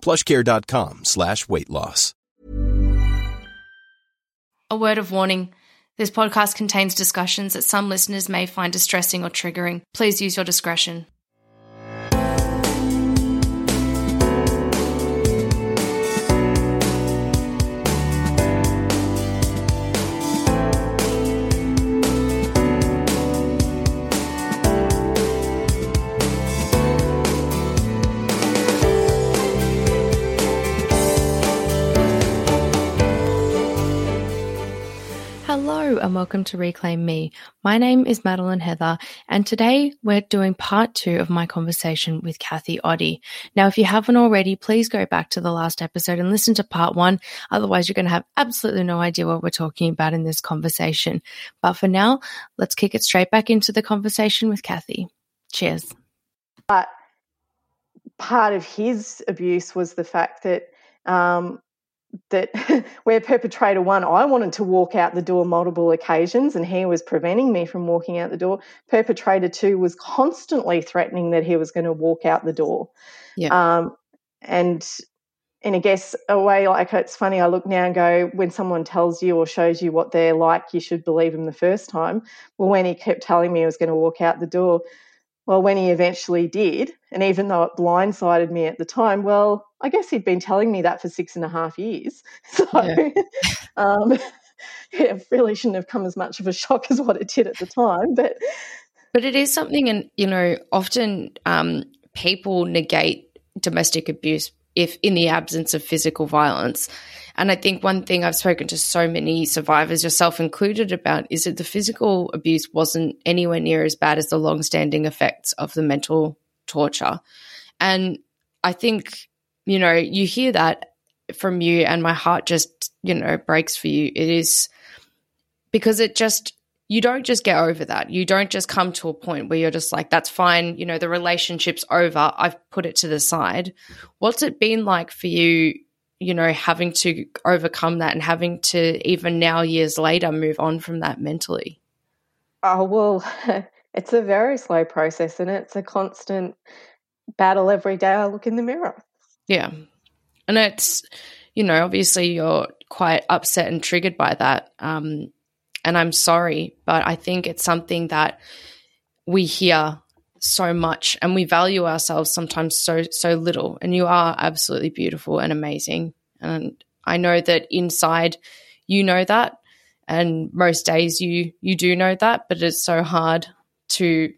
plushcare.com slash weight loss. A word of warning. This podcast contains discussions that some listeners may find distressing or triggering. Please use your discretion. Hello and welcome to Reclaim Me. My name is Madeline Heather, and today we're doing part two of my conversation with Kathy Oddy. Now, if you haven't already, please go back to the last episode and listen to part one. Otherwise, you're going to have absolutely no idea what we're talking about in this conversation. But for now, let's kick it straight back into the conversation with Kathy. Cheers. But part of his abuse was the fact that um, that where perpetrator one, I wanted to walk out the door multiple occasions and he was preventing me from walking out the door. Perpetrator two was constantly threatening that he was going to walk out the door. Yeah. Um, and in I guess a way like it's funny, I look now and go, when someone tells you or shows you what they're like, you should believe them the first time. Well, when he kept telling me he was going to walk out the door, well, when he eventually did, and even though it blindsided me at the time, well, I guess he'd been telling me that for six and a half years. So Yeah. um, it really shouldn't have come as much of a shock as what it did at the time. But But it is something, and you know, often um, people negate domestic abuse if in the absence of physical violence. And I think one thing I've spoken to so many survivors, yourself included, about is that the physical abuse wasn't anywhere near as bad as the long-standing effects of the mental torture. And I think, you know, you hear that from you, and my heart just, you know, breaks for you. It is because it just you don't just get over that. You don't just come to a point where you're just like, that's fine. You know, the relationship's over. I've put it to the side. What's it been like for you, you know, having to overcome that and having to even now, years later, move on from that mentally? oh well, it's a very slow process, and it's a constant battle every day. I look in the mirror. Yeah. And it's, you know, obviously you're quite upset and triggered by that. Um, and I'm sorry, but I think it's something that we hear so much and we value ourselves sometimes so so little. And you are absolutely beautiful and amazing. And I know that inside you know that. And most days you you do know that but it's so hard to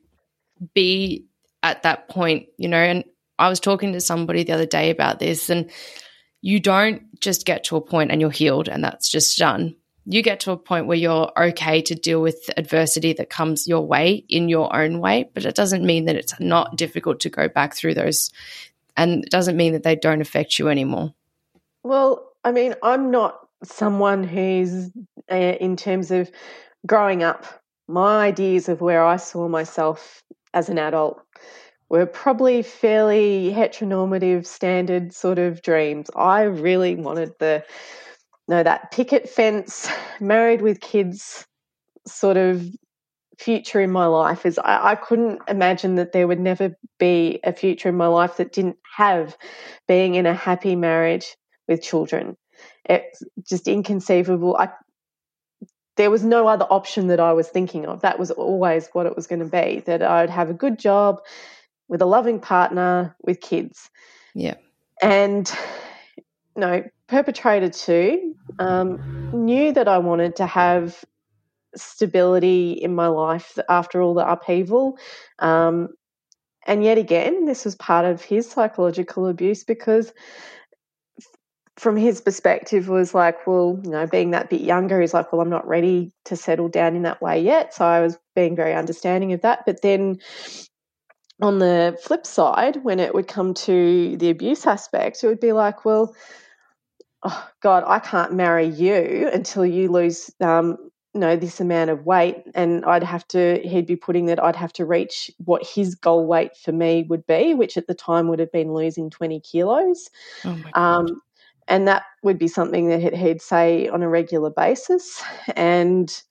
be at that point you know? And I was talking to somebody the other day about this and you don't just get to a point and you're healed and that's just done you get to a point where you're okay to deal with adversity that comes your way in your own way, but it doesn't mean that it's not difficult to go back through those. And it doesn't mean that they don't affect you anymore. Well, I mean, I'm not someone who's, uh, in terms of growing up, my ideas of where I saw myself as an adult were probably fairly heteronormative, standard sort of dreams. I really wanted the, no, that picket fence, married with kids sort of future in my life is I, I couldn't imagine that there would never be a future in my life that didn't have being in a happy marriage with children. It's just inconceivable. I, there was no other option that I was thinking of. That was always what it was going to be that I'd have a good job with a loving partner with kids. Yeah. And no, perpetrator two, um, knew that I wanted to have stability in my life after all the upheaval. Um, and yet again, this was part of his psychological abuse because from his perspective was like, well, you know, being that bit younger, he's like, well, I'm not ready to settle down in that way yet. So I was being very understanding of that. But then on the flip side, when it would come to the abuse aspect, it would be like, well, oh God, I can't marry you until you lose, um, you know, this amount of weight. And I'd have to, he'd be putting that I'd have to reach what his goal weight for me would be, which at the time would have been losing 20 kilos. Oh. Um, and that would be something that he'd say on a regular basis. And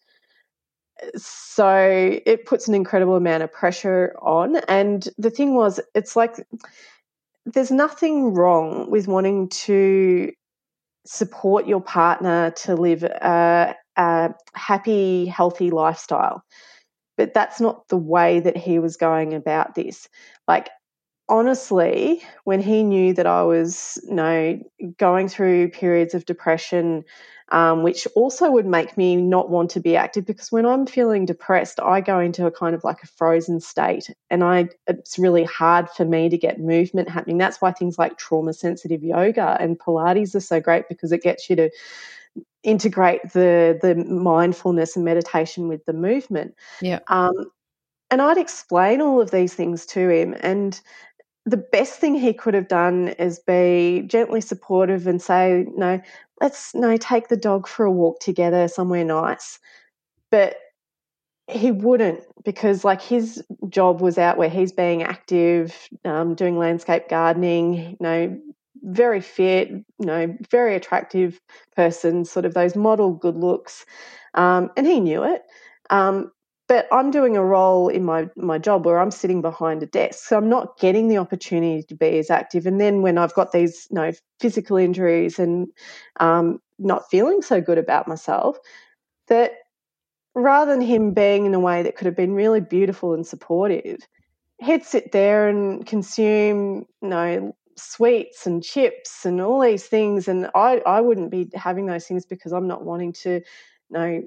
so it puts an incredible amount of pressure on. And the thing was, it's like there's nothing wrong with wanting to support your partner to live a, a happy, healthy lifestyle. But that's not the way that he was going about this. Like, honestly, when he knew that I was, you know, going through periods of depression, um, which also would make me not want to be active because when I'm feeling depressed, I go into a kind of like a frozen state, and I it's really hard for me to get movement happening. That's why things like trauma sensitive yoga and Pilates are so great because it gets you to integrate the the mindfulness and meditation with the movement. Yeah. Um, and I'd explain all of these things to him, and the best thing he could have done is be gently supportive and say, no, let's no take the dog for a walk together somewhere nice. But he wouldn't because like his job was out where he's being active, um, doing landscape gardening, you know, very fit, you know, very attractive person, sort of those model good looks. Um, and he knew it. Um, but I'm doing a role in my my job where I'm sitting behind a desk, so I'm not getting the opportunity to be as active. And then when I've got these you know physical injuries and um, not feeling so good about myself, that rather than him being in a way that could have been really beautiful and supportive, he'd sit there and consume you know sweets and chips and all these things, and I I wouldn't be having those things because I'm not wanting to you know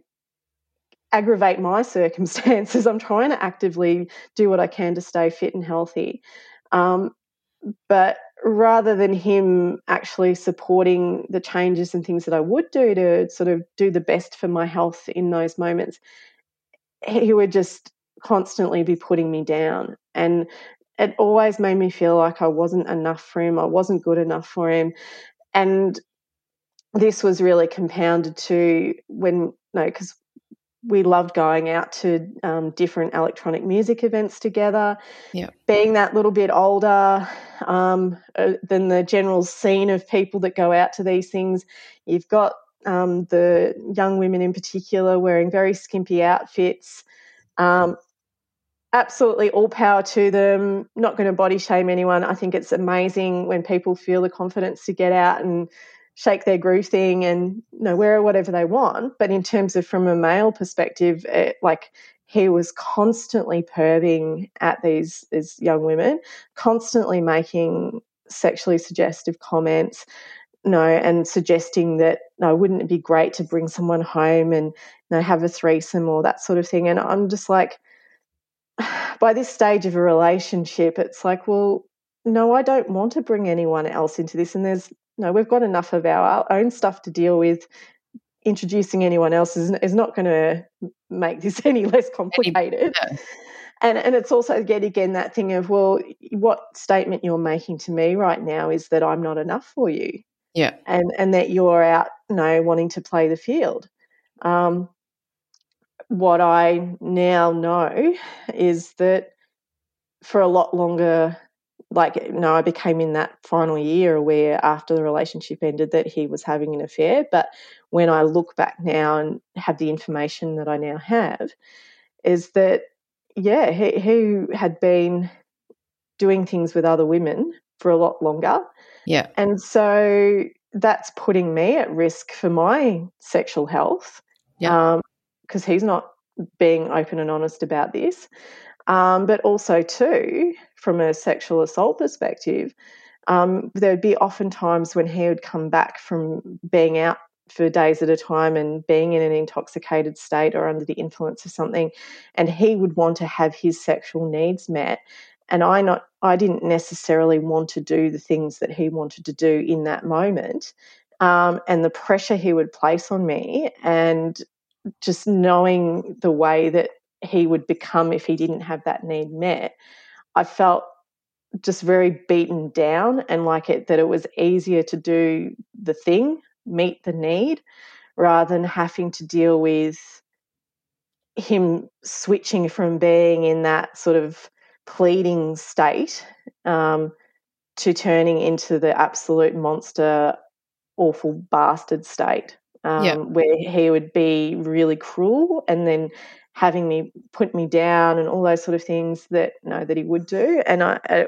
aggravate my circumstances. I'm trying to actively do what I can to stay fit and healthy. Um, but rather than him actually supporting the changes and things that I would do to sort of do the best for my health in those moments, he would just constantly be putting me down. And it always made me feel like I wasn't enough for him, I wasn't good enough for him. And this was really compounded to when, no, because we loved going out to um, different electronic music events together. Yeah. Being that little bit older um, uh, than the general scene of people that go out to these things, you've got um, the young women in particular wearing very skimpy outfits. Um, absolutely all power to them. Not going to body shame anyone. I think it's amazing when people feel the confidence to get out and shake their groove thing and you know wear whatever they want but in terms of from a male perspective it, like he was constantly perving at these these young women constantly making sexually suggestive comments no and suggesting that no wouldn't it be great to bring someone home and you have a threesome or that sort of thing and i'm just like by this stage of a relationship it's like well no, I don't want to bring anyone else into this. And there's no, we've got enough of our own stuff to deal with. Introducing anyone else is, is not going to make this any less complicated. Yeah. And and it's also yet again that thing of well, what statement you're making to me right now is that I'm not enough for you. Yeah. And and that you're out, you know, wanting to play the field. Um, what I now know is that for a lot longer like you know i became in that final year where after the relationship ended that he was having an affair but when i look back now and have the information that i now have is that yeah he, he had been doing things with other women for a lot longer Yeah. and so that's putting me at risk for my sexual health Yeah. Um, because he's not being open and honest about this um, but also too from a sexual assault perspective um, there would be often times when he would come back from being out for days at a time and being in an intoxicated state or under the influence of something and he would want to have his sexual needs met. And I not I didn't necessarily want to do the things that he wanted to do in that moment um, and the pressure he would place on me and just knowing the way that he would become if he didn't have that need met I felt just very beaten down and like it that it was easier to do the thing, meet the need, rather than having to deal with him switching from being in that sort of pleading state um, to turning into the absolute monster, awful bastard state. Um, yeah. Where he would be really cruel and then having me put me down and all those sort of things that you know that he would do. And I, uh,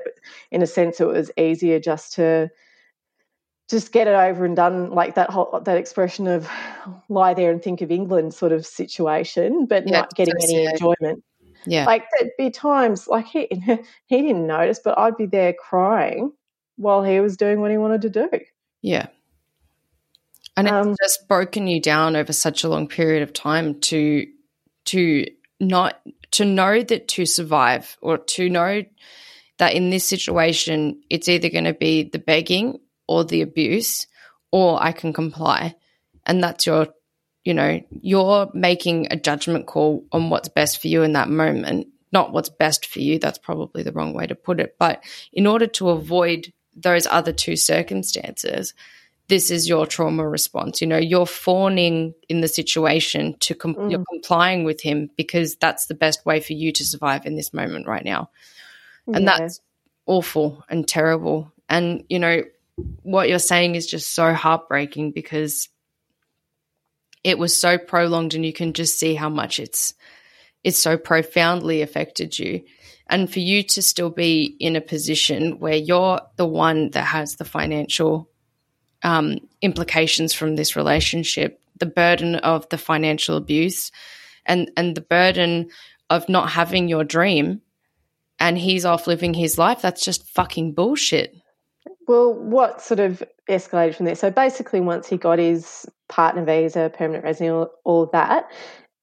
in a sense it was easier just to just get it over and done like that whole that expression of lie there and think of England sort of situation but yeah, not getting any enjoyment. Yeah. Like there'd be times like he he didn't notice but I'd be there crying while he was doing what he wanted to do. Yeah. And it's um, just broken you down over such a long period of time to to not to know that to survive or to know that in this situation it's either going to be the begging or the abuse or I can comply. And that's your you know you're making a judgment call on what's best for you in that moment not what's best for you. That's probably the wrong way to put it. But in order to avoid those other two circumstances this is your trauma response. You know, you're fawning in the situation to com- mm. you're complying with him because that's the best way for you to survive in this moment right now. And yeah. that's awful and terrible. And you know, what you're saying is just so heartbreaking because it was so prolonged and you can just see how much it's it's so profoundly affected you. And for you to still be in a position where you're the one that has the financial um, implications from this relationship, the burden of the financial abuse, and and the burden of not having your dream, and he's off living his life. That's just fucking bullshit. Well, what sort of escalated from there? So basically, once he got his partner visa, permanent resident, all that,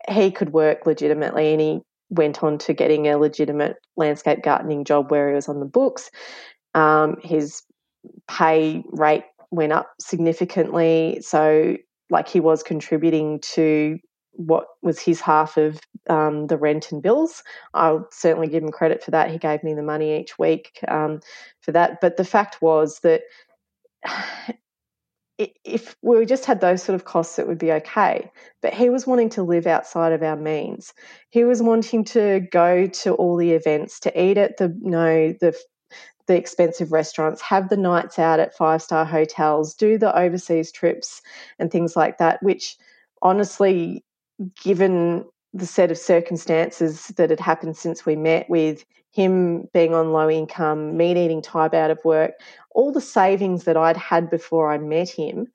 he could work legitimately, and he went on to getting a legitimate landscape gardening job where he was on the books. Um, his pay rate went up significantly. So, like, he was contributing to what was his half of um, the rent and bills. I'll certainly give him credit for that. He gave me the money each week um, for that. But the fact was that if we just had those sort of costs, it would be okay. But he was wanting to live outside of our means. He was wanting to go to all the events, to eat at the you know the the expensive restaurants, have the nights out at five star hotels, do the overseas trips and things like that, which honestly, given the set of circumstances that had happened since we met with him being on low income, me needing time out of work, all the savings that I'd had before I met him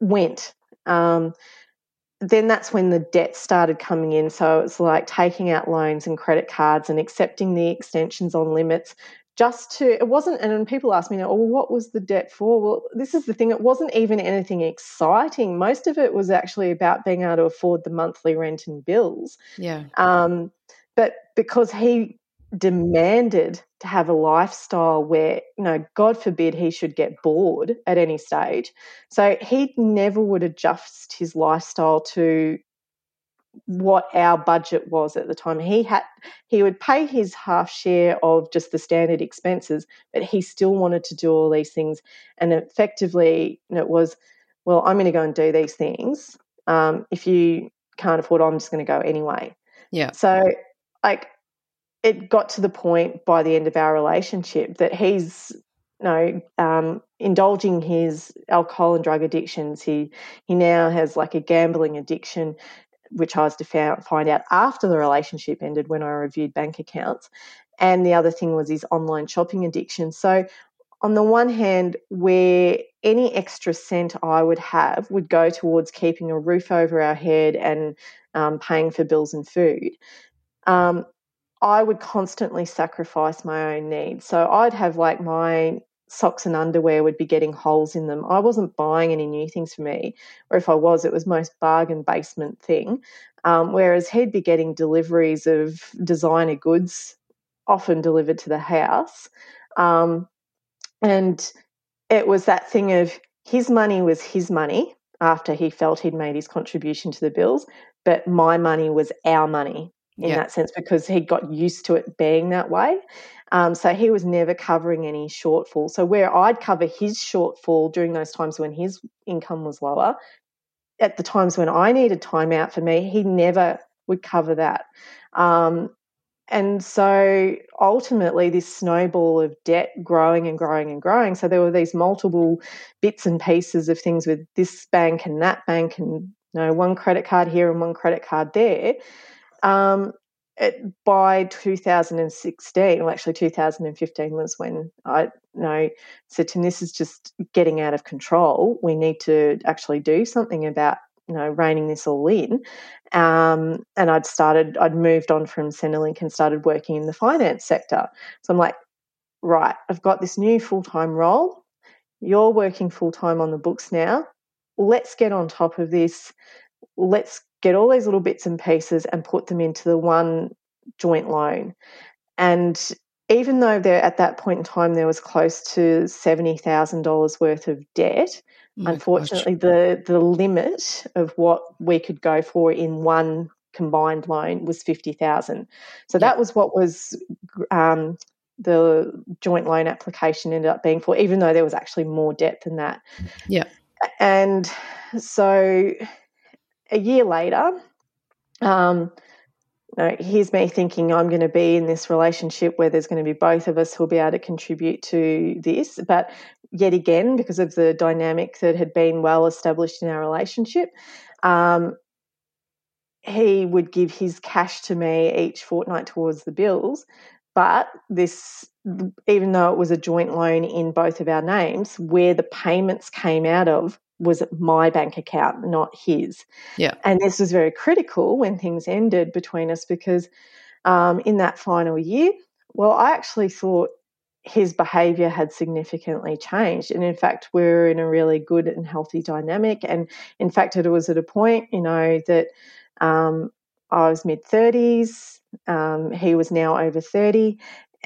went. Um, then that's when the debt started coming in. So it's like taking out loans and credit cards and accepting the extensions on limits, just to it wasn't and when people ask me now, oh, well, what was the debt for? Well, this is the thing, it wasn't even anything exciting. Most of it was actually about being able to afford the monthly rent and bills. Yeah. Um, but because he demanded to have a lifestyle where, you know, God forbid he should get bored at any stage. So he never would adjust his lifestyle to what our budget was at the time. He had he would pay his half share of just the standard expenses, but he still wanted to do all these things. And effectively, it was, well, I'm going to go and do these things. Um, if you can't afford, I'm just going to go anyway. Yeah. So, like, it got to the point by the end of our relationship that he's you know, um, indulging his alcohol and drug addictions. He he now has like a gambling addiction which I was to find out after the relationship ended when I reviewed bank accounts. And the other thing was his online shopping addiction. So, on the one hand, where any extra cent I would have would go towards keeping a roof over our head and um, paying for bills and food, um, I would constantly sacrifice my own needs. So I'd have like my socks and underwear would be getting holes in them. I wasn't buying any new things for me, or if I was, it was most bargain basement thing. Um, whereas he'd be getting deliveries of designer goods, often delivered to the house. Um, and it was that thing of his money was his money after he felt he'd made his contribution to the bills, but my money was our money in yeah. that sense because he got used to it being that way. Um, so he was never covering any shortfall. So where I'd cover his shortfall during those times when his income was lower, at the times when I needed time out for me, he never would cover that. Um, and so ultimately, this snowball of debt growing and growing and growing. So there were these multiple bits and pieces of things with this bank and that bank, and you know, one credit card here and one credit card there. Um, it, by 2016, well, actually 2015 was when I know said to him, "This is just getting out of control. We need to actually do something about you know reining this all in." Um, and I'd started, I'd moved on from Centrelink and started working in the finance sector. So I'm like, right, I've got this new full time role. You're working full time on the books now. Let's get on top of this. Let's get all these little bits and pieces and put them into the one joint loan. And even though there at that point in time there was close to seventy thousand dollars worth of debt, oh unfortunately gosh. the the limit of what we could go for in one combined loan was fifty thousand. So that was what was um, the joint loan application ended up being for, even though there was actually more debt than that. Yeah, and so a year later, um, you know, here's me thinking I'm going to be in this relationship where there's going to be both of us who'll be able to contribute to this. But yet again, because of the dynamic that had been well established in our relationship, um, he would give his cash to me each fortnight towards the bills. But this, even though it was a joint loan in both of our names, where the payments came out of was my bank account, not his. Yeah. And this was very critical when things ended between us because um, in that final year, well, I actually thought his behavior had significantly changed. And in fact, we are in a really good and healthy dynamic. And in fact, it was at a point, you know, that um, I was mid 30s, um, he was now over 30.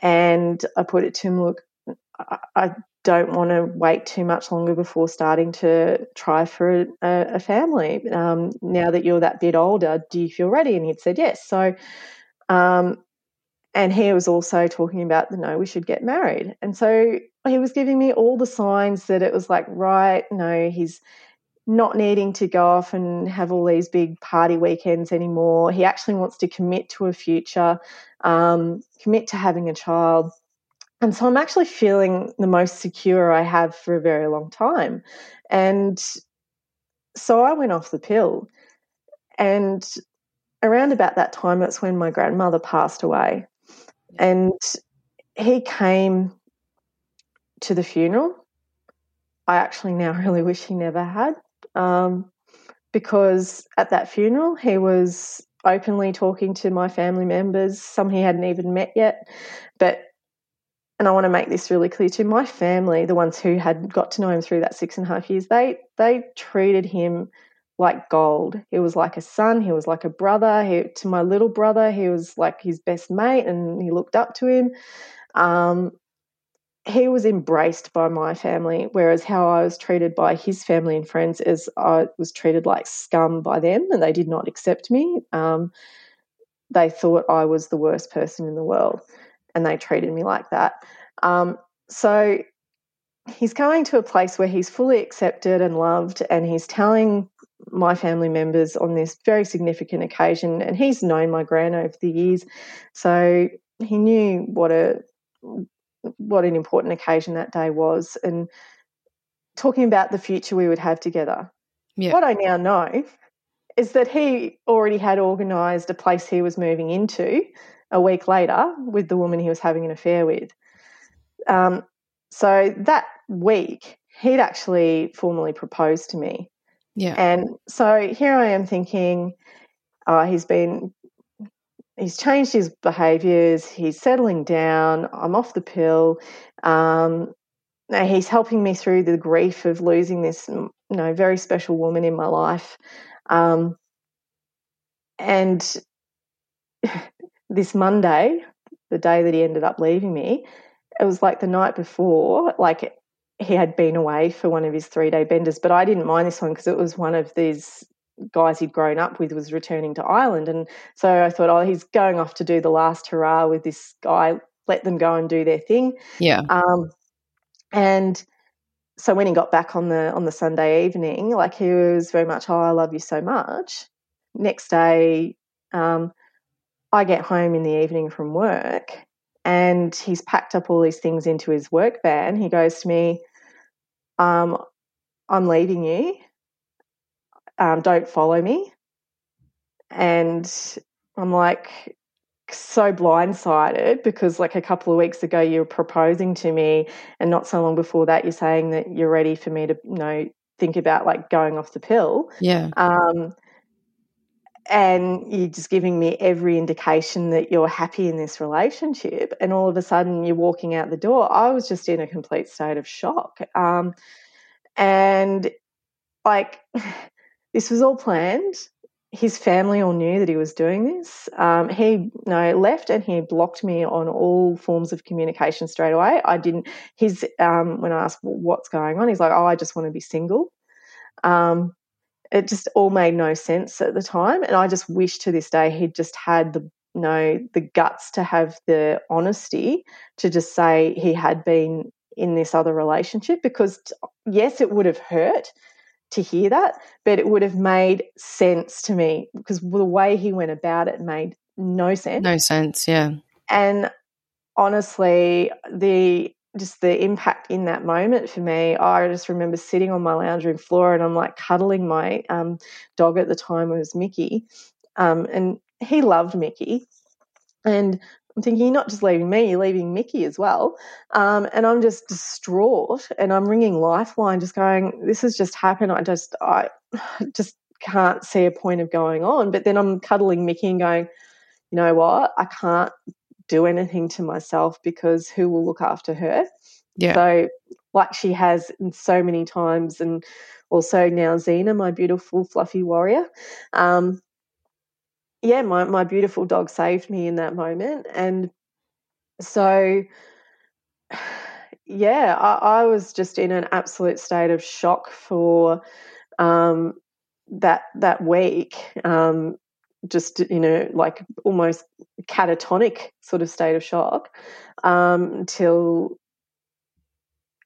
And I put it to him, look, I, I don't want to wait too much longer before starting to try for a, a family. Um, now that you're that bit older, do you feel ready? And he'd said yes. So, um, and he was also talking about, the no, we should get married. And so he was giving me all the signs that it was like, right, no, he's not needing to go off and have all these big party weekends anymore. He actually wants to commit to a future, um, commit to having a child and so I'm actually feeling the most secure I have for a very long time. And so I went off the pill. And around about that time, that's when my grandmother passed away. And he came to the funeral. I actually now really wish he never had. Um, because at that funeral, he was openly talking to my family members, some he hadn't even met yet. But and I want to make this really clear to my family, the ones who had got to know him through that six and a half years, they they treated him like gold. He was like a son, he was like a brother. He, to my little brother, he was like his best mate, and he looked up to him. Um, he was embraced by my family, whereas how I was treated by his family and friends is I was treated like scum by them, and they did not accept me. Um, they thought I was the worst person in the world and they treated me like that. Um, so he's going to a place where he's fully accepted and loved, and he's telling my family members on this very significant occasion, and he's known my gran over the years, so he knew what a what an important occasion that day was, and talking about the future we would have together. Yeah. What I now know is that he already had organised a place he was moving into a week later with the woman he was having an affair with. Um, so that week, he'd actually formally proposed to me. Yeah. And so here I am thinking, oh, he's been, he's changed his behaviors, he's settling down, I'm off the pill. Um, he's helping me through the grief of losing this, you know, very special woman in my life. Um, and this Monday, the day that he ended up leaving me, it was like the night before, like he had been away for one of his three day benders, but I didn't mind this one because it was one of these guys he'd grown up with was returning to Ireland. And so I thought, oh, he's going off to do the last hurrah with this guy. Let them go and do their thing. Yeah. Um, and so when he got back on the on the Sunday evening, like he was very much, oh, I love you so much. Next day, um, I get home in the evening from work, and he's packed up all these things into his work van. He goes to me, um, "I'm leaving you. Um, don't follow me." And I'm like, so blindsided because like a couple of weeks ago you were proposing to me and not so long before that you're saying that you're ready for me to you know think about like going off the pill yeah um and you're just giving me every indication that you're happy in this relationship and all of a sudden you're walking out the door i was just in a complete state of shock um and like this was all planned his family all knew that he was doing this. Um, he know, left and he blocked me on all forms of communication straight away. I didn't. His um, when I asked what's going on, he's like, "Oh, I just want to be single." Um, it just all made no sense at the time, and I just wish to this day he'd just had the you know the guts to have the honesty to just say he had been in this other relationship because yes, it would have hurt to hear that, but it would have made sense to me because the way he went about it made no sense. No sense, yeah. And honestly, the just the impact in that moment for me, I just remember sitting on my lounge room floor and I'm like cuddling my um, dog at the time was Mickey, um, and he loved Mickey, and I'm thinking, you're not just leaving me, you're leaving Mickey as well. Um, and I'm just distraught and I'm ringing Lifeline, just going, this has just happened. I just, I just can't see a point of going on. But then I'm cuddling Mickey and going, you know what? I can't do anything to myself because who will look after her? Yeah. So, like she has in so many times, and also now Xena, my beautiful fluffy warrior. Um, yeah, my, my beautiful dog saved me in that moment. And so, yeah, I, I was just in an absolute state of shock for um, that that week. Um, just you know, like almost catatonic sort of state of shock um, until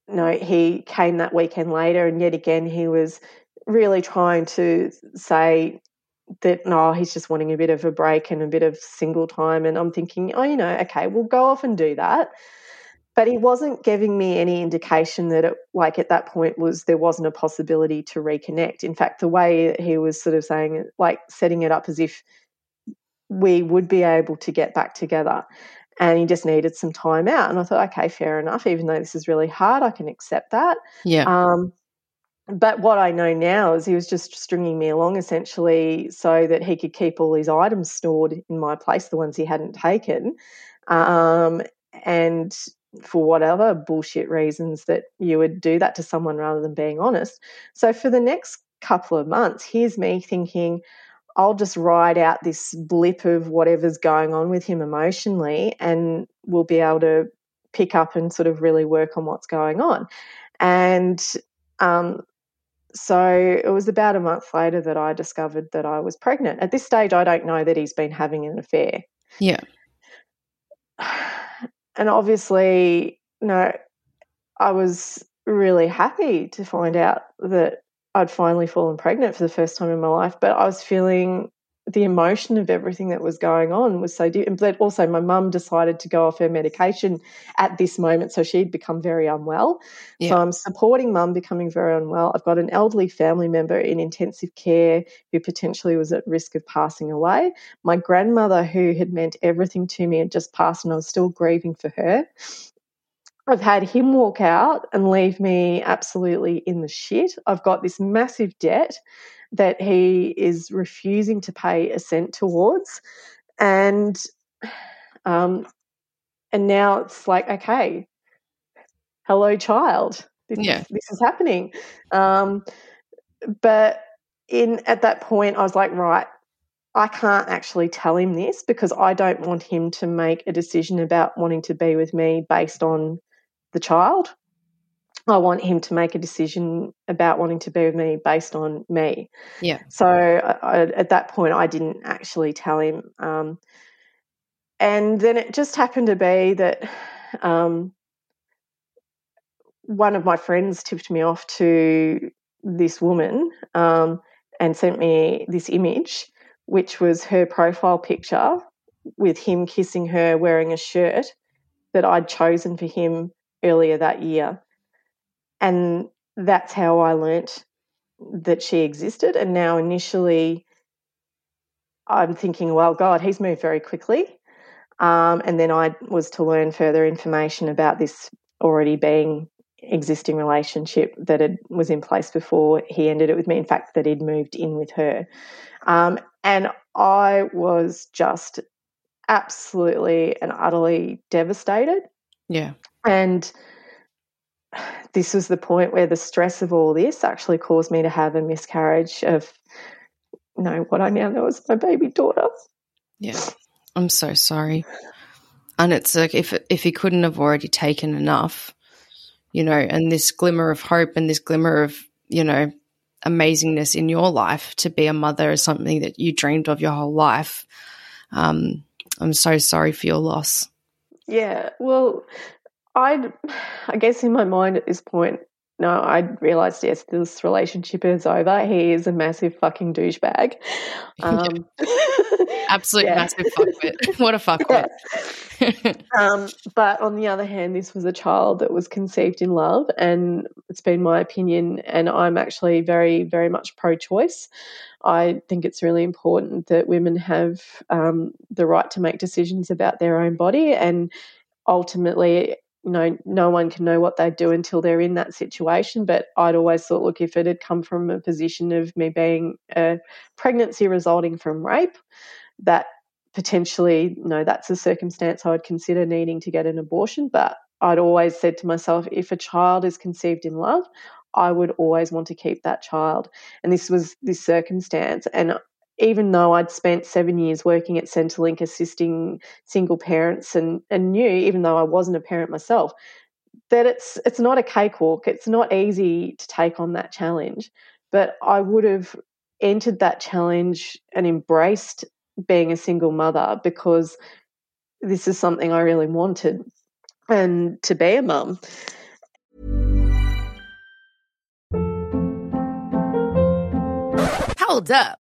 no, he came that weekend later, and yet again he was really trying to say that no, he's just wanting a bit of a break and a bit of single time. And I'm thinking, oh, you know, okay, we'll go off and do that. But he wasn't giving me any indication that it, like at that point, was there wasn't a possibility to reconnect. In fact, the way he was sort of saying, like setting it up as if we would be able to get back together. And he just needed some time out. And I thought, okay, fair enough. Even though this is really hard, I can accept that. Yeah. Um, but what I know now is he was just stringing me along essentially so that he could keep all these items stored in my place, the ones he hadn't taken. Um, and for whatever bullshit reasons that you would do that to someone rather than being honest. So for the next couple of months, here's me thinking, I'll just ride out this blip of whatever's going on with him emotionally and we'll be able to pick up and sort of really work on what's going on. And um, so it was about a month later that I discovered that I was pregnant. At this stage, I don't know that he's been having an affair. Yeah. And obviously, no, I was really happy to find out that I'd finally fallen pregnant for the first time in my life, but I was feeling the emotion of everything that was going on was so deep. But also, my mum decided to go off her medication at this moment, so she'd become very unwell. Yeah. So I'm supporting mum becoming very unwell. I've got an elderly family member in intensive care who potentially was at risk of passing away. My grandmother, who had meant everything to me, had just passed, and I was still grieving for her. I've had him walk out and leave me absolutely in the shit. I've got this massive debt that he is refusing to pay a cent towards. And um, and now it's like, okay, hello, child. This, Yeah. this is happening. Um, but in at that point, I was like, right, I can't actually tell him this because I don't want him to make a decision about wanting to be with me based on the child. I want him to make a decision about wanting to be with me based on me. Yeah. So I, I, at that point, I didn't actually tell him. Um, and then it just happened to be that um, one of my friends tipped me off to this woman um, and sent me this image, which was her profile picture with him kissing her wearing a shirt that I'd chosen for him earlier that year. And that's how I learnt that she existed. And now, initially, I'm thinking, well, God, he's moved very quickly. Um, and then I was to learn further information about this already being existing relationship that had, was in place before he ended it with me. In fact, that he'd moved in with her. Um, and I was just absolutely and utterly devastated. Yeah. And this was the point where the stress of all this actually caused me to have a miscarriage of, you know, what I now know as my baby daughter. Yeah. I'm so sorry. And it's like if if he couldn't have already taken enough, you know, and this glimmer of hope and this glimmer of, you know, amazingness in your life to be a mother is something that you dreamed of your whole life. Um, I'm so sorry for your loss. Yeah, well, I, I guess in my mind at this point, no, I realised yes, this relationship is over. He is a massive fucking douchebag. Um, Absolute yeah. massive fuckwit. what a fuckwit. um, but on the other hand, this was a child that was conceived in love, and it's been my opinion, and I'm actually very, very much pro-choice. I think it's really important that women have um, the right to make decisions about their own body, and ultimately, you know, no one can know what they do until they're in that situation. But I'd always thought, look, if it had come from a position of me being a pregnancy resulting from rape, that potentially, you know, that's a circumstance I would consider needing to get an abortion. But I'd always said to myself, if a child is conceived in love, I would always want to keep that child. And this was this circumstance. And even though I'd spent seven years working at Centrelink assisting single parents and, and knew, even though I wasn't a parent myself, that it's it's not a cakewalk. It's not easy to take on that challenge. But I would have entered that challenge and embraced being a single mother because this is something I really wanted and to be a mum. Hold up.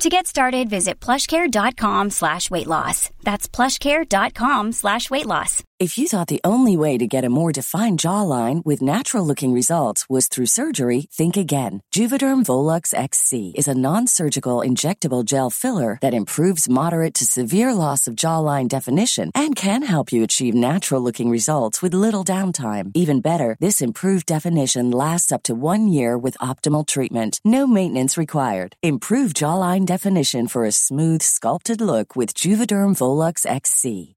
To get started, visit plushcare.com slash weight loss. That's plushcare.com slash weight loss. If you thought the only way to get a more defined jawline with natural looking results was through surgery, think again. Juvederm Volux XC is a non surgical injectable gel filler that improves moderate to severe loss of jawline definition and can help you achieve natural looking results with little downtime. Even better, this improved definition lasts up to one year with optimal treatment. No maintenance required. Improve jawline definition for a smooth, sculpted look with Juvederm Volux XC.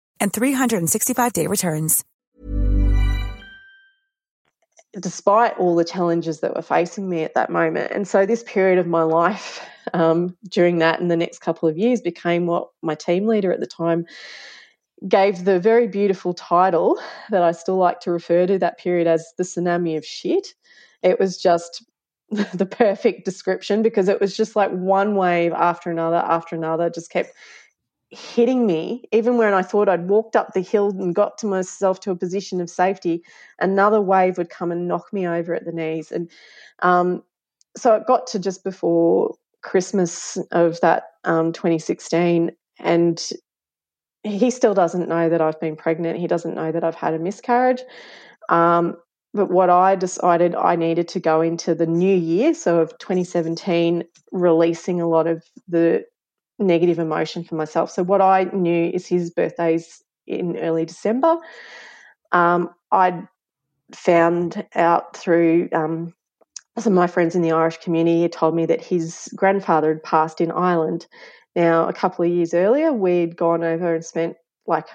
and 365-day returns. Despite all the challenges that were facing me at that moment. And so this period of my life um, during that and the next couple of years became what my team leader at the time gave the very beautiful title that I still like to refer to that period as the tsunami of shit. It was just the perfect description because it was just like one wave after another after another just kept hitting me even when i thought i'd walked up the hill and got to myself to a position of safety another wave would come and knock me over at the knees. And um, so it got to just before christmas of that um, 2016 and he still doesn't know that i've been pregnant. He doesn't know that i've had a miscarriage. Um, but what I decided I needed to go into the new year, so of 2017, releasing a lot of the negative emotion for myself. So what I knew is his birthday's in early December. Um, I'd found out through um, some of my friends in the Irish community had told me that his grandfather had passed in Ireland. Now, a couple of years earlier, we'd gone over and spent like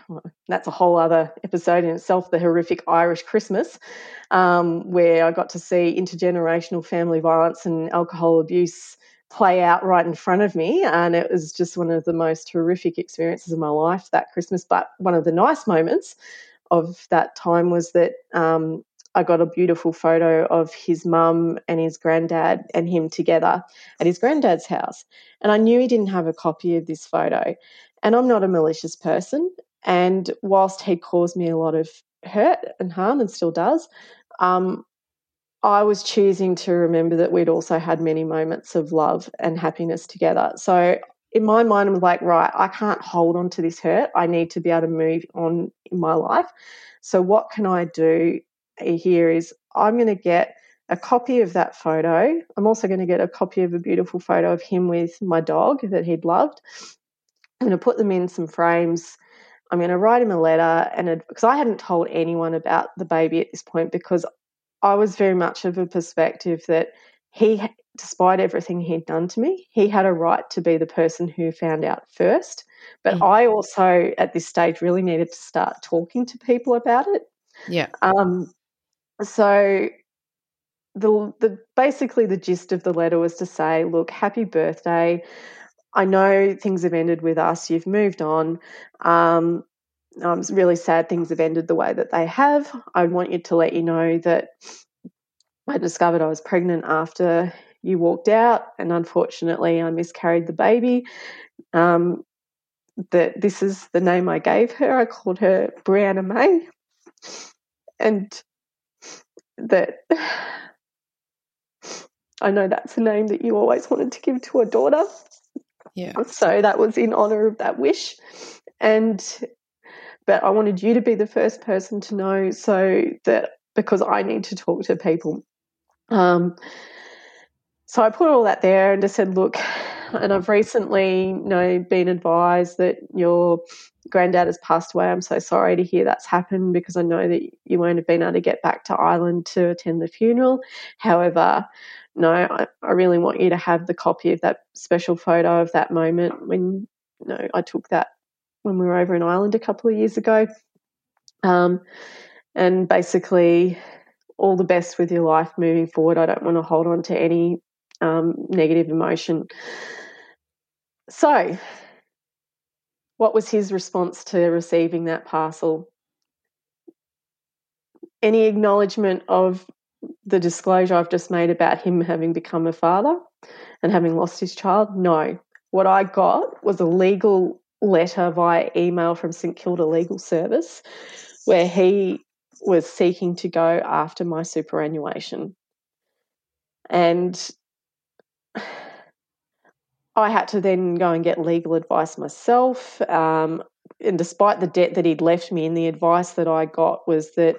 that's a whole other episode in itself the horrific irish christmas um, where i got to see intergenerational family violence and alcohol abuse play out right in front of me. And it was just one of the most horrific experiences of my life that Christmas. But one of the nice moments of that time was that um, I got a beautiful photo of his mum and his granddad and him together at his granddad's house. And I knew he didn't have a copy of this photo. And I'm not a malicious person. And whilst he caused me a lot of hurt and harm and still does, um, I was choosing to remember that we'd also had many moments of love and happiness together. So in my mind, I'm like, right, I can't hold on to this hurt. I need to be able to move on in my life. So what can I do here is I'm going to get a copy of that photo. I'm also going to get a copy of a beautiful photo of him with my dog that he'd loved. I'm going to put them in some frames. I'm going to write him a letter, and because I hadn't told anyone about the baby at this point because I was very much of a perspective that he, despite everything he'd done to me, he had a right to be the person who found out first. But mm. I also, at this stage, really needed to start talking to people about it. Yeah. Um, so the the basically the gist of the letter was to say, look, happy birthday. I know things have ended with us. You've moved on. Um, I'm really sad things have ended the way that they have. I want you to let you know that I discovered I was pregnant after you walked out, and unfortunately, I miscarried the baby. Um, that this is the name I gave her. I called her Brianna May, and that I know that's a name that you always wanted to give to a daughter. Yeah. So that was in honor of that wish. And but I wanted you to be the first person to know so that because I need to talk to people. Um, so I put all that there and just said, look, and I've recently you know been advised that your granddad has passed away. I'm so sorry to hear that's happened because I know that you won't have been able to get back to Ireland to attend the funeral. However, no, I, I really want you to have the copy of that special photo of that moment when you know I took that when we were over in Ireland a couple of years ago. Um, and basically, all the best with your life moving forward. I don't want to hold on to any um, negative emotion. So, What was his response to receiving that parcel? Any acknowledgement of the disclosure I've just made about him having become a father and having lost his child? No. What I got was a legal letter via email from St Kilda Legal Service where he was seeking to go after my superannuation. And I had to then go and get legal advice myself. Um, and despite the debt that he'd left me, and the advice that I got was that,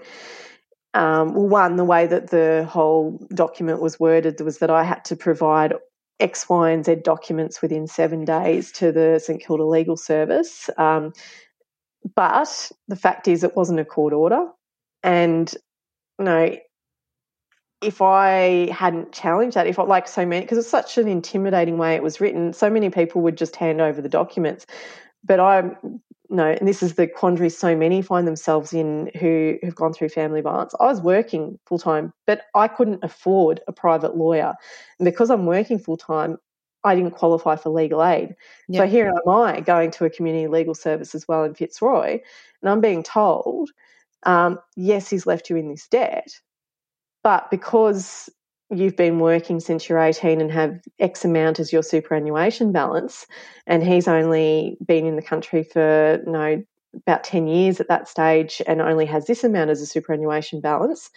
um, well, one, the way that the whole document was worded was that I had to provide X, Y, and Z documents within seven days to the St Kilda Legal Service. Um, but the fact is, it wasn't a court order. And, you know, if I hadn't challenged that, if I like so many, because it's such an intimidating way it was written, so many people would just hand over the documents. But I no, and this is the quandary so many find themselves in who have gone through family violence. I was working full time, but I couldn't afford a private lawyer. And because I'm working full time, I didn't qualify for legal aid. Yep. So here am I going to a community legal service as well in Fitzroy, and I'm being told, um, yes, he's left you in this debt, but because you've been working since you're 18 and have X amount as your superannuation balance, and he's only been in the country for you know about 10 years at that stage and only has this amount as a superannuation balance,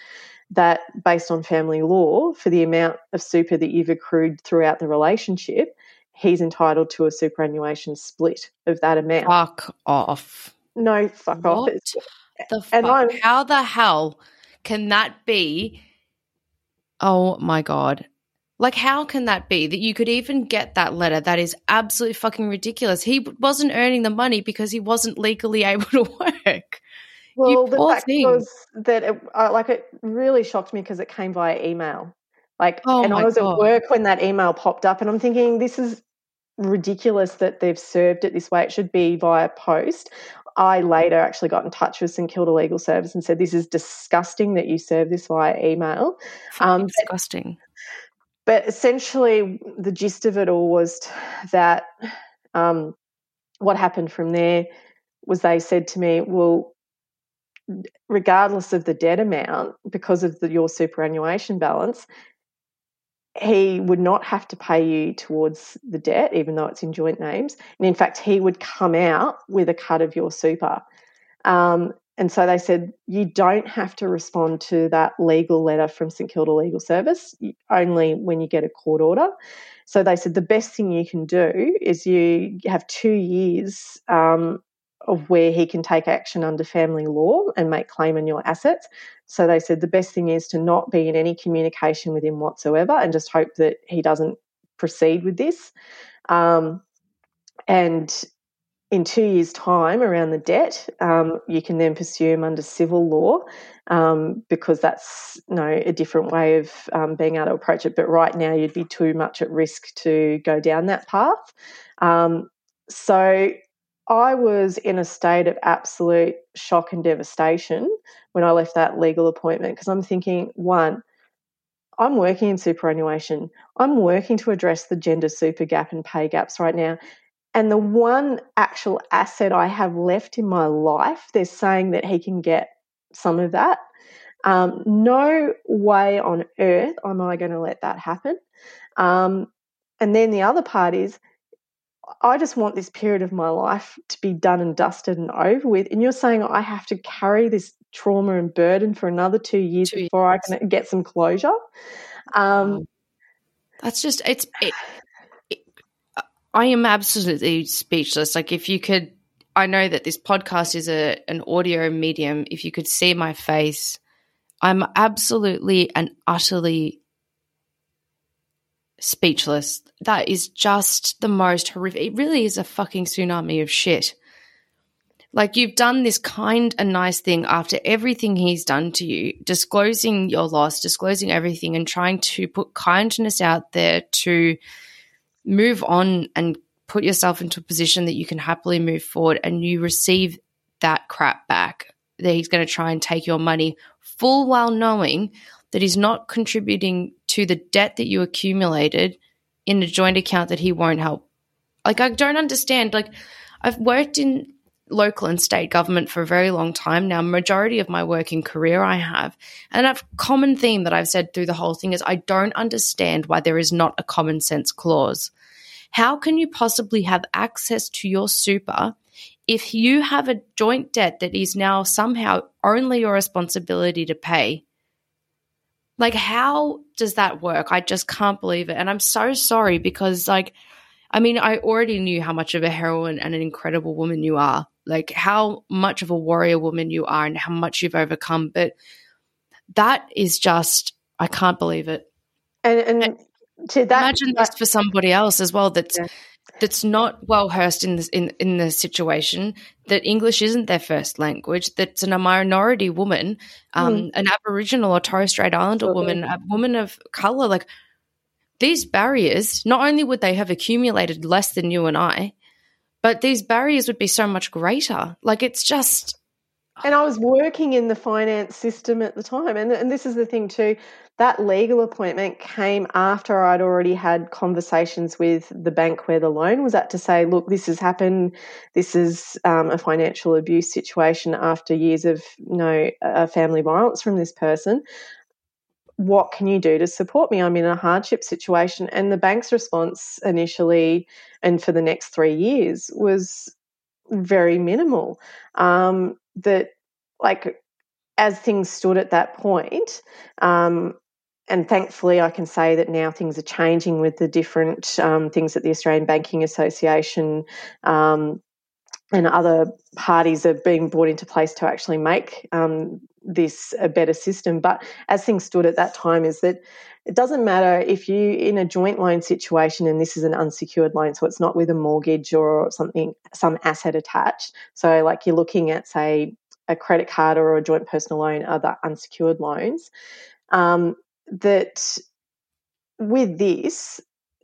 that based on family law, for the amount of super that you've accrued throughout the relationship, he's entitled to a superannuation split of that amount. Fuck off. No, fuck what off. the fuck? How the hell can that be Oh my God. Like, how can that be that you could even get that letter? That is absolutely fucking ridiculous. He wasn't earning the money because he wasn't legally able to work. Well, the fact thing. was that it, uh, like it really shocked me because it came via email. Like, oh and I was God. at work when that email popped up, and I'm thinking, this is ridiculous that they've served it this way. It should be via post. I later actually got in touch with St Kilda Legal Service and said, "This is disgusting that you serve this via email." Um, disgusting. But, but, essentially, the gist of it all was that um, what happened from there was they said to me, "Well, regardless of the debt amount, because of the, your superannuation balance." He would not have to pay you towards the debt, even though it's in joint names. And in fact, he would come out with a cut of your super. Um, and so they said, you don't have to respond to that legal letter from St Kilda Legal Service, only when you get a court order. So they said the best thing you can do is you have two years um, of where he can take action under family law and make claim on your assets. So they said the best thing is to not be in any communication with him whatsoever and just hope that he doesn't proceed with this. Um, and in two years' time, around the debt, um, you can then pursue him under civil law um, because that's you know, a different way of um, being able to approach it. But right now, you'd be too much at risk to go down that path. Um, so I was in a state of absolute shock and devastation when I left that legal appointment because I'm thinking, one, I'm working in superannuation. I'm working to address the gender super gap and pay gaps right now. And the one actual asset I have left in my life, they're saying that he can get some of that. Um, no way on earth am I going to let that happen. Um, and then the other part is I just want this period of my life to be done and dusted and over with. And you're saying I have to carry this trauma and burden for another two years two before years. I can get some closure. Um, That's just, it's, it, it, I am absolutely speechless. Like, if you could, I know that this podcast is a an audio medium. If you could see my face, I'm absolutely and utterly speechless. That is just the most horrific. It really is a fucking tsunami of shit. Like you've done this kind and nice thing after everything he's done to you, disclosing your loss, disclosing everything, and trying to put kindness out there to move on and put yourself into a position that you can happily move forward. And you receive that crap back that he's going to try and take your money full while knowing that he's not contributing to the debt that you accumulated in a joint account that he won't help. Like, I don't understand. Like, I've worked in local and state government for a very long time now. Majority of my working career I have. And a common theme that I've said through the whole thing is I don't understand why there is not a common sense clause. How can you possibly have access to your super if you have a joint debt that is now somehow only your responsibility to pay? Like, how does that work? I just can't believe it. And I'm so sorry because, like, I mean, I already knew how much of a heroine and an incredible woman you are, like how much of a warrior woman you are and how much you've overcome. But that is just, I can't believe it. And, and to that, imagine that, this for somebody else as well. That's yeah. That's not well versed in this in in the situation. That English isn't their first language. That's an, a minority woman, um, mm. an Aboriginal or Torres Strait Islander woman, a woman of color. Like these barriers, not only would they have accumulated less than you and I, but these barriers would be so much greater. Like it's just. And I was working in the finance system at the time. And, and this is the thing, too. That legal appointment came after I'd already had conversations with the bank where the loan was at to say, look, this has happened. This is um, a financial abuse situation after years of you know, uh, family violence from this person what can you do to support me? I'm in a hardship situation. And the bank's response initially and for the next three years was very minimal. Um, that, like, as things stood at that point, um, and thankfully, I can say that now things are changing with the different um, things that the Australian Banking Association um, and other parties are being brought into place to actually make um, this a better system. But as things stood at that time, is that it doesn't matter if you in a joint loan situation and this is an unsecured loan, so it's not with a mortgage or something, some asset attached. So, like you're looking at, say, a credit card or a joint personal loan, other unsecured loans. Um, that with this,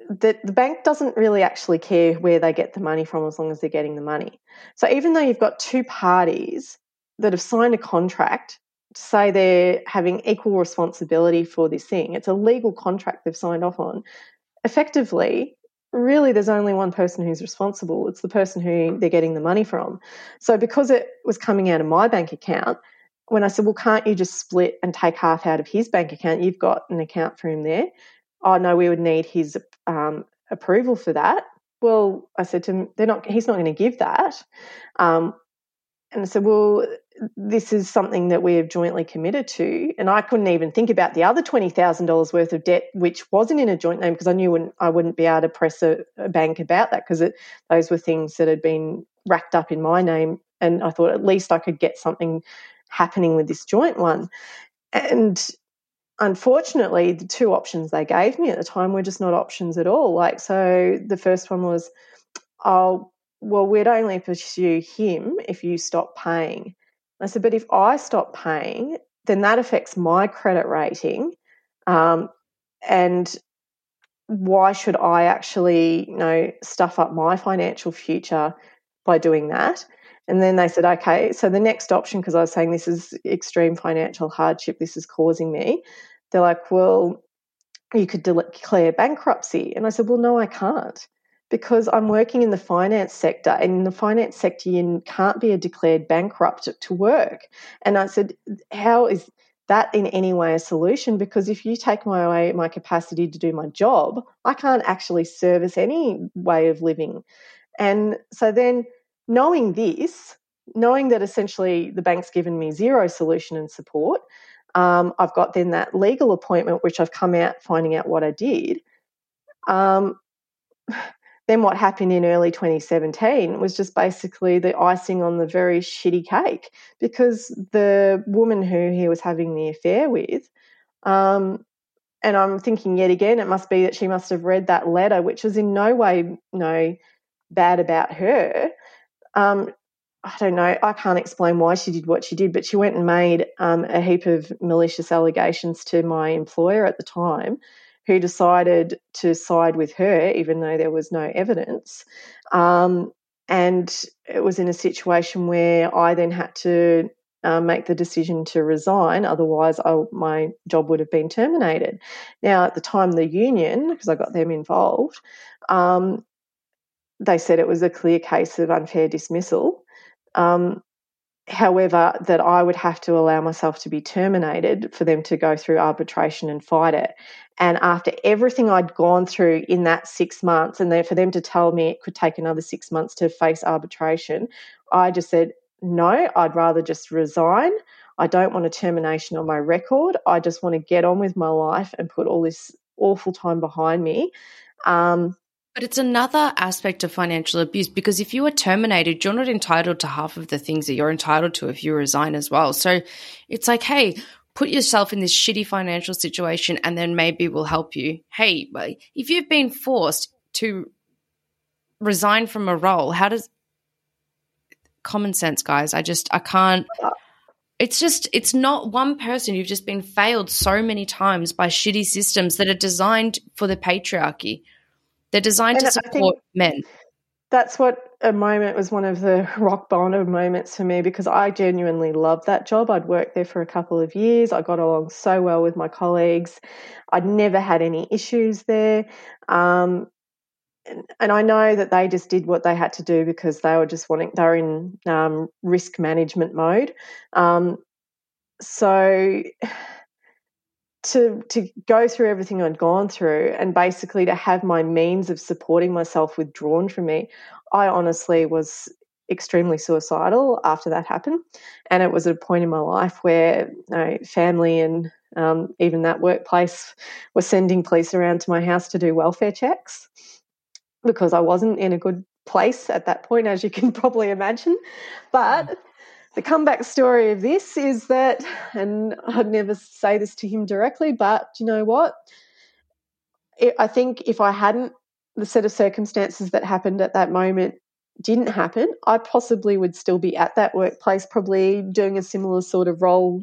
that the bank doesn't really actually care where they get the money from as long as they're getting the money. So even though you've got two parties that have signed a contract say they're having equal responsibility for this thing, it's a legal contract they've signed off on. Effectively, really there's only one person who's responsible. It's the person who they're getting the money from. So because it was coming out of my bank account, when I said, well, can't you just split and take half out of his bank account? You've got an account for him there oh no, we would need his um, approval for that. Well, I said to him, they're not. He's not going to give that. Um, and I said, well, this is something that we have jointly committed to. And I couldn't even think about the other twenty thousand dollars worth of debt, which wasn't in a joint name, because I knew wouldn't, I wouldn't be able to press a, a bank about that because those were things that had been racked up in my name. And I thought at least I could get something happening with this joint one. And unfortunately, the two options they gave me at the time were just not options at all. Like, so the first one was, oh, well, we'd only pursue him if you stop paying. I said, but if I stop paying, then that affects my credit rating. Um, and why should I actually, you know, stuff up my financial future by doing that? And then they said, okay, so the next option, because I was saying this is extreme financial hardship, this is causing me. They're like, well, you could declare bankruptcy. And I said, well, no, I can't because I'm working in the finance sector, and in the finance sector, you can't be a declared bankrupt to work. And I said, how is that in any way a solution? Because if you take my away my capacity to do my job, I can't actually service any way of living. And so then knowing this, knowing that essentially the bank's given me zero solution and support, um, I've got then that legal appointment, which I've come out finding out what I did. Um, then what happened in early 2017 was just basically the icing on the very shitty cake because the woman who he was having the affair with, um, and I'm thinking yet again, it must be that she must have read that letter, which was in no way know, bad about her. Um, I don't know. I can't explain why she did what she did, but she went and made um, a heap of malicious allegations to my employer at the time, who decided to side with her, even though there was no evidence. Um, and it was in a situation where I then had to uh, make the decision to resign. Otherwise, I, my job would have been terminated. Now, at the time, the union, because I got them involved, um, they said it was a clear case of unfair dismissal. Um, however, that I would have to allow myself to be terminated for them to go through arbitration and fight it. And after everything I'd gone through in that six months, and then for them to tell me it could take another six months to face arbitration, I just said, no, I'd rather just resign. I don't want a termination on my record. I just want to get on with my life and put all this awful time behind me. Um, but it's another aspect of financial abuse because if you are terminated, you're not entitled to half of the things that you're entitled to if you resign as well. So it's like, hey, put yourself in this shitty financial situation and then maybe we'll help you. Hey, if you've been forced to resign from a role, how does common sense, guys? I just, I can't. It's just, it's not one person. You've just been failed so many times by shitty systems that are designed for the patriarchy. They're designed and to support men. That's what a moment was one of the rock bottom moments for me because I genuinely loved that job. I'd worked there for a couple of years. I got along so well with my colleagues. I'd never had any issues there. Um, and, and, I know that they just did what they had to do because they were just wanting, they're in um, risk management mode. Um, so to to go through everything I'd gone through and basically to have my means of supporting myself withdrawn from me, I honestly was extremely suicidal after that happened. And it was at a point in my life where you know, family and um, even that workplace were sending police around to my house to do welfare checks because I wasn't in a good place at that point, as you can probably imagine. But the comeback story of this is that, and I'd never say this to him directly, but you know what? I think if I hadn't, the set of circumstances that happened at that moment didn't happen, I possibly would still be at that workplace, probably doing a similar sort of role,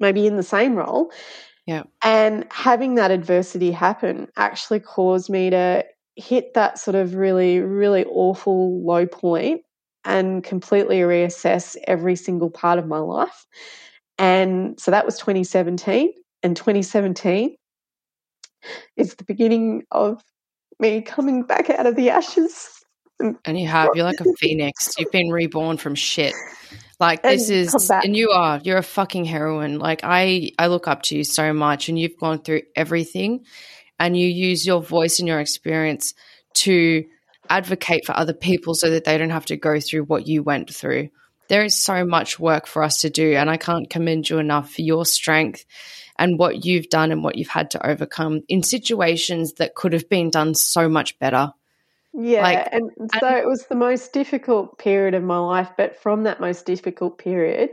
maybe in the same role. Yeah. And having that adversity happen actually caused me to hit that sort of really, really awful low point and completely reassess every single part of my life. And so that was 2017. And 2017 is the beginning of me coming back out of the ashes. And you have, you're like a phoenix. You've been reborn from shit. Like this is, and you are, you're a fucking heroine. Like I, I look up to you so much, and you've gone through everything, and you use your voice and your experience to advocate for other people so that they don't have to go through what you went through. There is so much work for us to do, and I can't commend you enough for your strength and what you've done and what you've had to overcome in situations that could have been done so much better. Yeah, like, and so and, it was the most difficult period of my life, but from that most difficult period,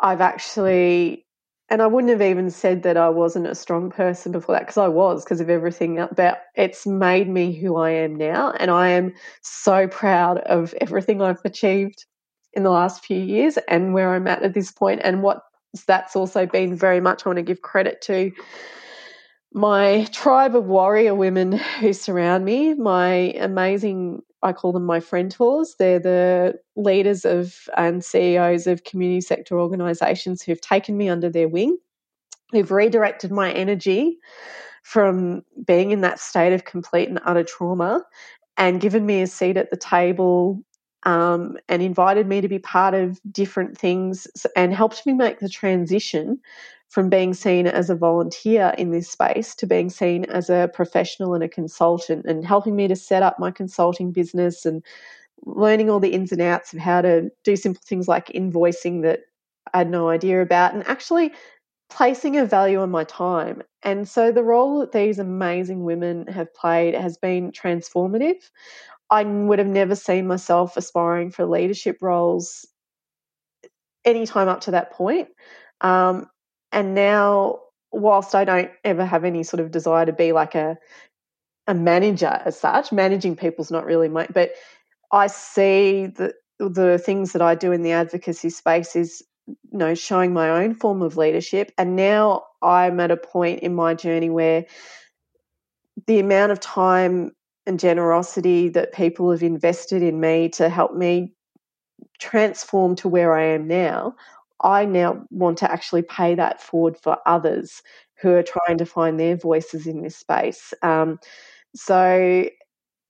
I've actually and I wouldn't have even said that I wasn't a strong person before that because I was because of everything about it's made me who I am now and I am so proud of everything I've achieved in the last few years and where I'm at at this point and what that's also been very much I want to give credit to my tribe of warrior women who surround me, my amazing I call them my friend tours. They're the leaders of and CEOs of community sector organisations who've taken me under their wing, who've redirected my energy from being in that state of complete and utter trauma and given me a seat at the table um, and invited me to be part of different things and helped me make the transition from being seen as a volunteer in this space to being seen as a professional and a consultant and helping me to set up my consulting business and learning all the ins and outs of how to do simple things like invoicing that I had no idea about and actually placing a value on my time. And so the role that these amazing women have played has been transformative. I would have never seen myself aspiring for leadership roles any time up to that point. Um, and now, whilst I don't ever have any sort of desire to be like a a manager as such, managing people's not really my, but I see the the things that I do in the advocacy space is you know showing my own form of leadership. And now I'm at a point in my journey where the amount of time and generosity that people have invested in me to help me transform to where I am now I now want to actually pay that forward for others who are trying to find their voices in this space. Um, so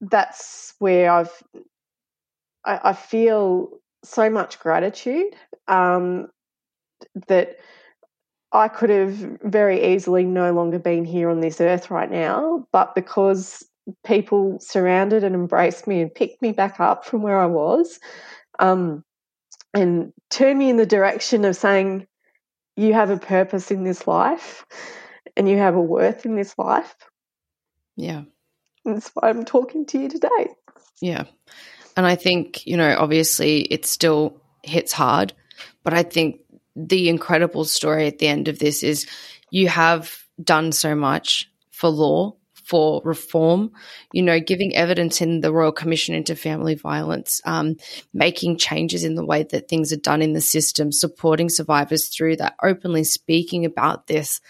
that's where I've I, I feel so much gratitude um, that I could have very easily no longer been here on this earth right now, but because people surrounded and embraced me and picked me back up from where I was, um, and turn me in the direction of saying, "You have a purpose in this life, and you have a worth in this life." Yeah, that's why I'm talking to you today. Yeah, and I think you know, obviously, it still hits hard, but I think the incredible story at the end of this is you have done so much for law, for reform, you know, giving evidence in the Royal Commission into Family Violence, um, making changes in the way that things are done in the system, supporting survivors through that, openly speaking about this.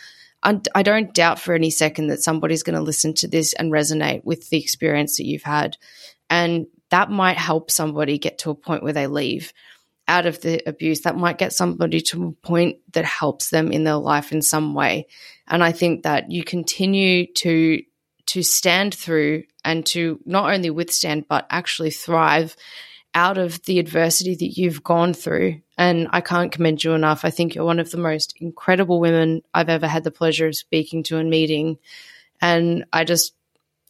I don't doubt for any second that somebody's going to listen to this and resonate with the experience that you've had. And that might help somebody get to a point where they leave out of the abuse that might get somebody to a point that helps them in their life in some way and i think that you continue to to stand through and to not only withstand but actually thrive out of the adversity that you've gone through. And i can't commend you enough. I think you're one of the most incredible women i've ever had the pleasure of speaking to and meeting. And i just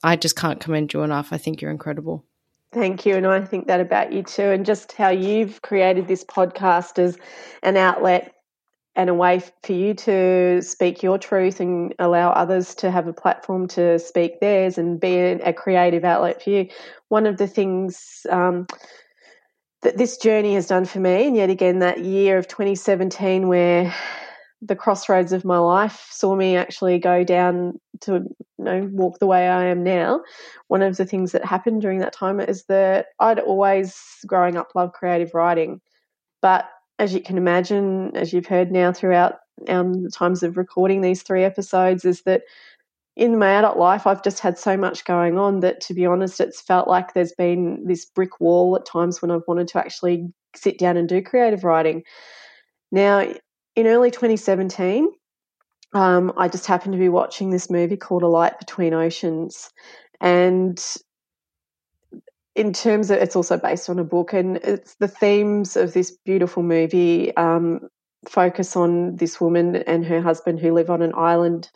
i just can't commend you enough. I think you're incredible. Thank you. And I think that about you too. And just how you've created this podcast as an outlet and a way for you to speak your truth and allow others to have a platform to speak theirs and be a, creative outlet for you. One of the things um, that this journey has done for me, and yet again, that year of 2017 where the crossroads of my life saw me actually go down to you know walk the way I am now. One of the things that happened during that time is that I'd always growing up loved creative writing, but as you can imagine, as you've heard now throughout um, the times of recording these three episodes, is that in my adult life, I've just had so much going on that, to be honest, it's felt like there's been this brick wall at times when I've wanted to actually sit down and do creative writing. Now, in early 2017, um, I just happened to be watching this movie called A Light Between Oceans. And in terms of, it's also based on a book, and it's the themes of this beautiful movie um, focus on this woman and her husband who live on an island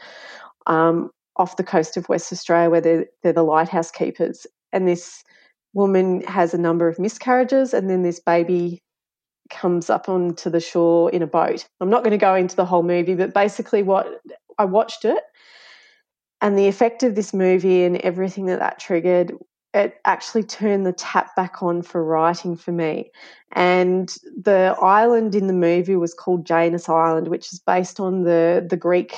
um, off the coast of West Australia where they're, they're the lighthouse keepers. And this woman has a number of miscarriages, and then this baby comes up onto the shore in a boat. I'm not going to go into the whole movie, but basically, what I watched it and the effect of this movie and everything that that triggered, it actually turned the tap back on for writing for me. And the island in the movie was called Janus Island, which is based on the the Greek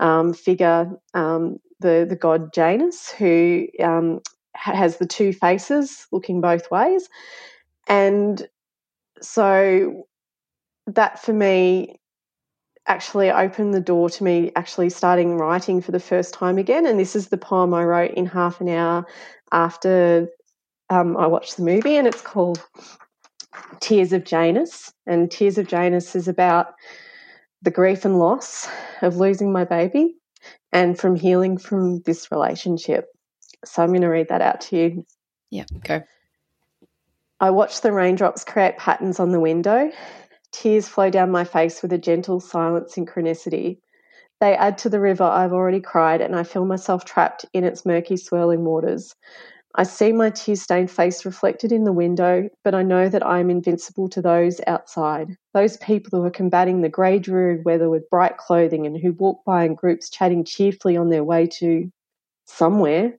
um, figure, um, the the god Janus, who um, has the two faces looking both ways. And so that for me actually opened the door to me actually starting writing for the first time again. And this is the poem I wrote in half an hour after um, I watched the movie, and it's called Tears of Janus. And Tears of Janus is about the grief and loss of losing my baby and from healing from this relationship. So I'm going to read that out to you. Yeah, go. I watched the raindrops create patterns on the window. Tears flow down my face with a gentle, silent synchronicity. They add to the river I've already cried, and I feel myself trapped in its murky, swirling waters. I see my tear stained face reflected in the window, but I know that I am invincible to those outside, those people who are combating the grey, dreary weather with bright clothing and who walk by in groups chatting cheerfully on their way to somewhere.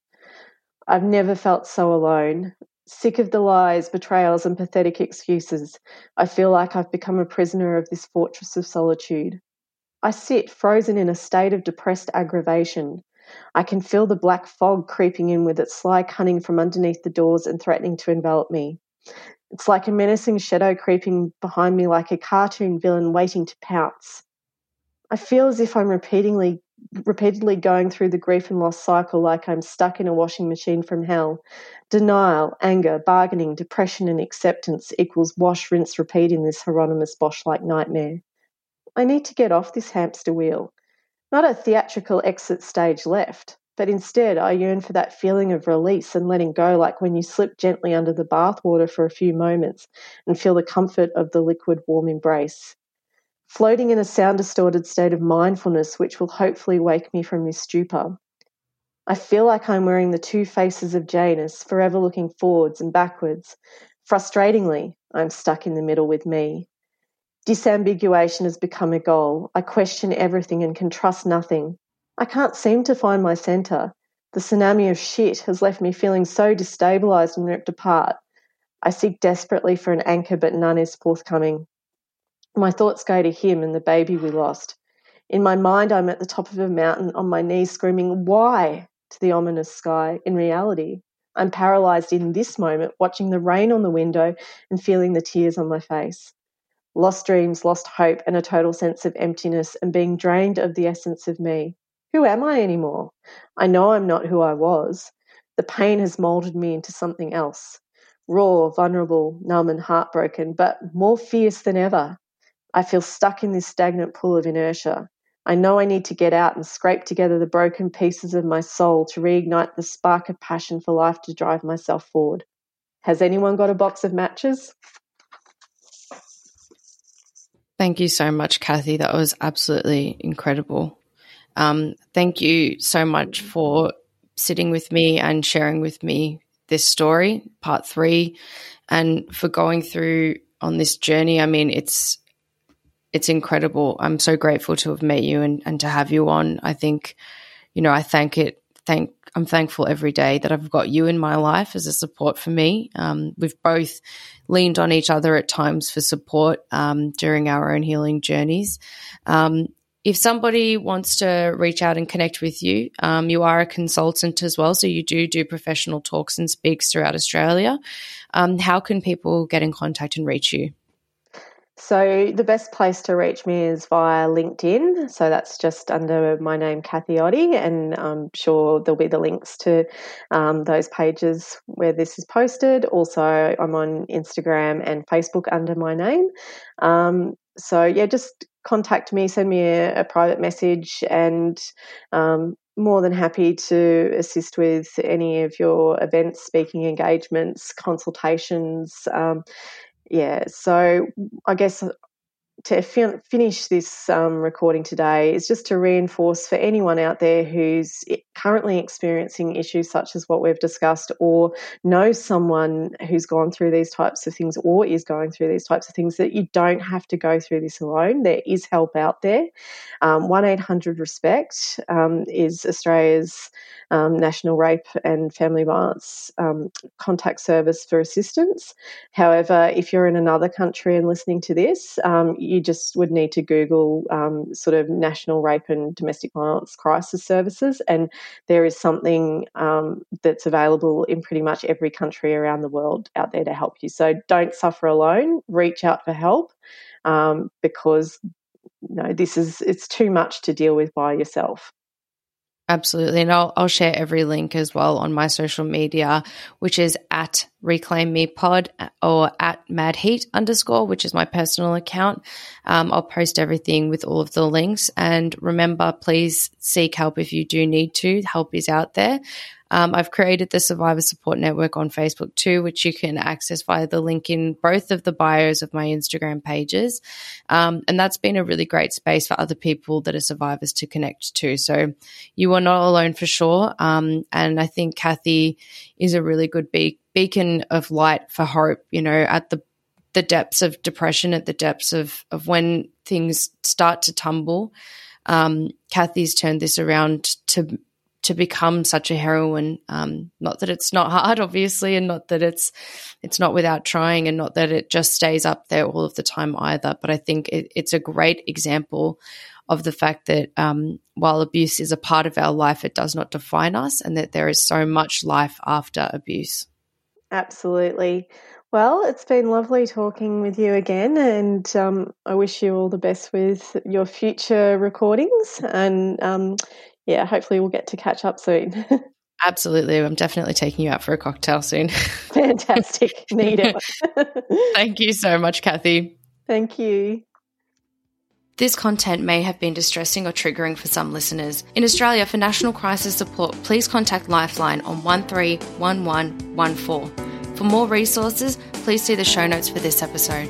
I've never felt so alone. Sick of the lies, betrayals, and pathetic excuses, I feel like I've become a prisoner of this fortress of solitude. I sit frozen in a state of depressed aggravation. I can feel the black fog creeping in with its sly cunning from underneath the doors and threatening to envelop me. It's like a menacing shadow creeping behind me, like a cartoon villain waiting to pounce. I feel as if I'm repeatedly repeatedly going through the grief and loss cycle like I'm stuck in a washing machine from hell. Denial, anger, bargaining, depression, and acceptance equals wash, rinse, repeat in this Hieronymus Bosch like nightmare. I need to get off this hamster wheel. Not a theatrical exit stage left, but instead I yearn for that feeling of release and letting go, like when you slip gently under the bathwater for a few moments and feel the comfort of the liquid warm embrace. Floating in a sound distorted state of mindfulness, which will hopefully wake me from this stupor. I feel like I'm wearing the two faces of Janus, forever looking forwards and backwards. Frustratingly, I'm stuck in the middle with me. Disambiguation has become a goal. I question everything and can trust nothing. I can't seem to find my centre. The tsunami of shit has left me feeling so destabilised and ripped apart. I seek desperately for an anchor, but none is forthcoming. My thoughts go to him and the baby we lost. In my mind, I'm at the top of a mountain on my knees screaming, Why? to the ominous sky. In reality, I'm paralysed in this moment, watching the rain on the window and feeling the tears on my face lost dreams, lost hope, and a total sense of emptiness and being drained of the essence of me. Who am I anymore? I know I'm not who I was. The pain has molded me into something else raw, vulnerable, numb, and heartbroken, but more fierce than ever. I feel stuck in this stagnant pool of inertia. I know I need to get out and scrape together the broken pieces of my soul to reignite the spark of passion for life to drive myself forward. Has anyone got a box of matches? Thank you so much, Kathy. That was absolutely incredible. Um, thank you so much for sitting with me and sharing with me this story, part three, and for going through on this journey. I mean, it's it's incredible. I'm so grateful to have met you and, and to have you on. I think, you know, I thank it thank I'm thankful every day that I've got you in my life as a support for me. Um, we've both leaned on each other at times for support um, during our own healing journeys. Um, if somebody wants to reach out and connect with you, um, you are a consultant as well, so you do do professional talks and speaks throughout Australia. Um, how can people get in contact and reach you? So the best place to reach me is via LinkedIn. So that's just under my name, Kathy Oddy, and I'm sure there'll be the links to um, those pages where this is posted. Also, I'm on Instagram and Facebook under my name. Um, so yeah, just contact me, send me a, a private message, and um, more than happy to assist with any of your events, speaking engagements, consultations. Um, yeah, so I guess to fin- finish this um, recording today is just to reinforce for anyone out there who's currently experiencing issues such as what we've discussed or knows someone who's gone through these types of things or is going through these types of things that you don't have to go through this alone. There is help out there. Um, 1 800 RESPECT um, is Australia's um, National Rape and Family Violence um, Contact Service for assistance. However, if you're in another country and listening to this, you just would need to Google um, sort of National Rape and Domestic Violence Crisis Services, and there is something um, that's available in pretty much every country around the world out there to help you. So don't suffer alone. Reach out for help um, because you know this is it's too much to deal with by yourself. Absolutely. And I'll, I'll share every link as well on my social media, which is at reclaim me pod or at mad heat underscore, which is my personal account. Um, I'll post everything with all of the links. And remember, please seek help if you do need to. Help is out there. Um, I've created the Survivor Support Network on Facebook too, which you can access via the link in both of the bios of my Instagram pages. Um, and that's been a really great space for other people that are survivors to connect to. So you are not alone for sure. Um, and I think Kathy is a really good be- beacon of light for hope, you know, at the the depths of depression, at the depths of, of when things start to tumble. Um, Kathy's turned this around to to become such a heroine. Um, not that it's not hard, obviously, and not that it's it's not without trying, and not that it just stays up there all of the time either. But I think it, it's a great example of the fact that um, while abuse is a part of our life, it does not define us, and that there is so much life after abuse. Absolutely. Well, it's been lovely talking with you again, and um, I wish you all the best with your future recordings. And um, yeah, hopefully we'll get to catch up soon. Absolutely. I'm definitely taking you out for a cocktail soon. Fantastic. Need it. Thank you so much, Kathy. Thank you. This content may have been distressing or triggering for some listeners. In Australia, for national crisis support, please contact Lifeline on 131114. For more resources, please see the show notes for this episode.